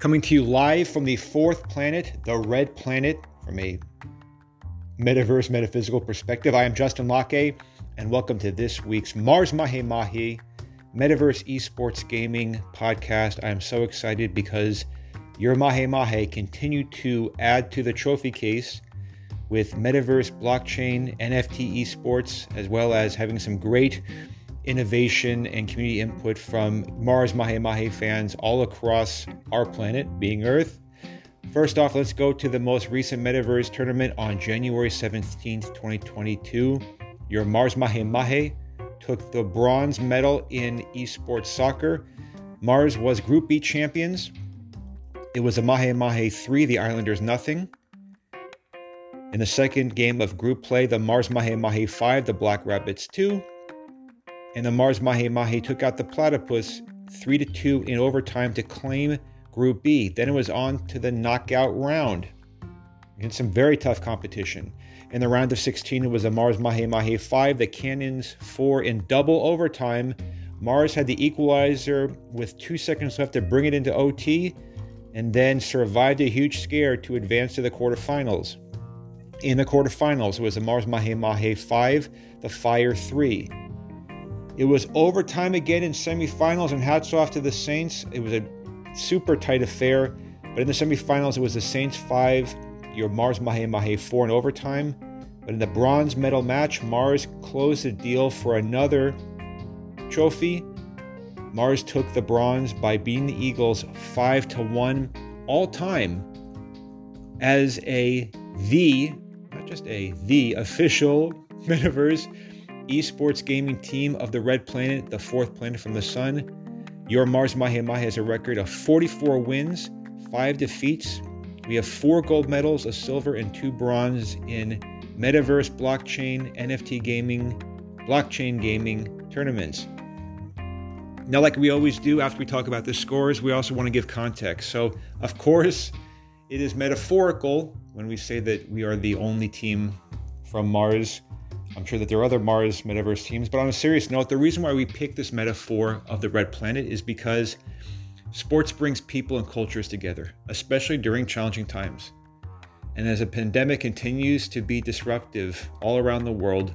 Coming to you live from the fourth planet, the red planet, from a metaverse metaphysical perspective. I am Justin Locke, and welcome to this week's Mars Mahi-Mahi Metaverse Esports Gaming podcast. I am so excited because your Mahi-Mahi continue to add to the trophy case with metaverse, blockchain, NFT esports, as well as having some great innovation and community input from Mars Mahi-Mahi fans all across our planet, being Earth. First off, let's go to the most recent Metaverse tournament on January 17th, 2022. Your Mars Mahi-Mahi took the bronze medal in esports soccer. Mars was Group B champions. It was a Mahi-Mahi 3, the Islanders nothing. In the second game of group play, the Mars Mahi-Mahi 5, the Black Rabbits 2 and the Mars Mahi-Mahi took out the Platypus 3 to 2 in overtime to claim Group B. Then it was on to the knockout round in some very tough competition. In the round of 16, it was the Mars Mahi-Mahi 5, the Cannons 4 in double overtime. Mars had the equalizer with two seconds left to bring it into OT and then survived a huge scare to advance to the quarterfinals. In the quarterfinals, it was the Mars Mahi-Mahi 5, the Fire 3. It was overtime again in semifinals, and hats off to the Saints. It was a super tight affair. But in the semifinals, it was the Saints 5, your Mars Mahi-Mahi 4 in overtime. But in the bronze medal match, Mars closed the deal for another trophy. Mars took the bronze by beating the Eagles 5 to 1 all time as a the, not just a the official metaverse esports gaming team of the Red Planet, the fourth planet from the sun. Your Mars Mahi-Mahi has a record of 44 wins, 5 defeats. We have 4 gold medals, a silver, and 2 bronze in metaverse, blockchain, NFT gaming, blockchain gaming tournaments. Now, like we always do after we talk about the scores, we also want to give context. So, of course, it is metaphorical when we say that we are the only team from Mars I'm sure that there are other Mars metaverse teams, but on a serious note, the reason why we pick this metaphor of the red planet is because sports brings people and cultures together, especially during challenging times. And as a pandemic continues to be disruptive all around the world,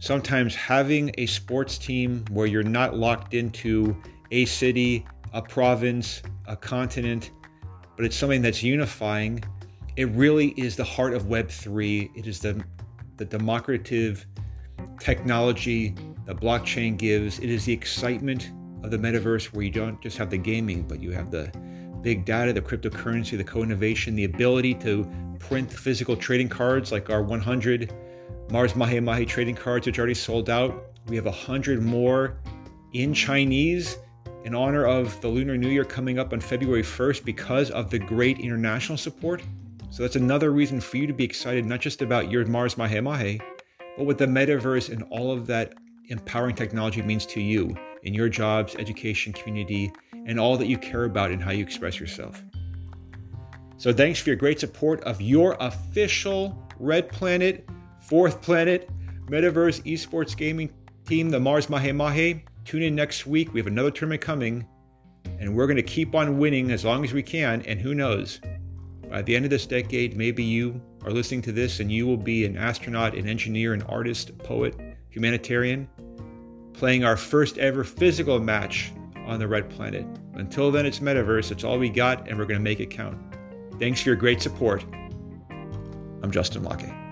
sometimes having a sports team where you're not locked into a city, a province, a continent, but it's something that's unifying, it really is the heart of Web3. It is the the democrative technology that blockchain gives. It is the excitement of the metaverse where you don't just have the gaming, but you have the big data, the cryptocurrency, the co innovation, the ability to print physical trading cards like our 100 Mars Mahi-Mahi trading cards, which already sold out. We have 100 more in Chinese in honor of the Lunar New Year coming up on February 1st because of the great international support. So that's another reason for you to be excited, not just about your Mars Mahi-Mahi, but what the metaverse and all of that empowering technology means to you in your jobs, education, community, and all that you care about and how you express yourself. So thanks for your great support of your official Red Planet, Fourth Planet, Metaverse Esports Gaming team, the Mars Mahi-Mahi. Tune in next week. We have another tournament coming, and we're going to keep on winning as long as we can. And who knows, by the end of this decade, maybe you are listening to this and you will be an astronaut, an engineer, an artist, poet, humanitarian, playing our first ever physical match on the Red Planet. Until then, it's Metaverse. It's all we got, and we're going to make it count. Thanks for your great support. I'm Justin Locke.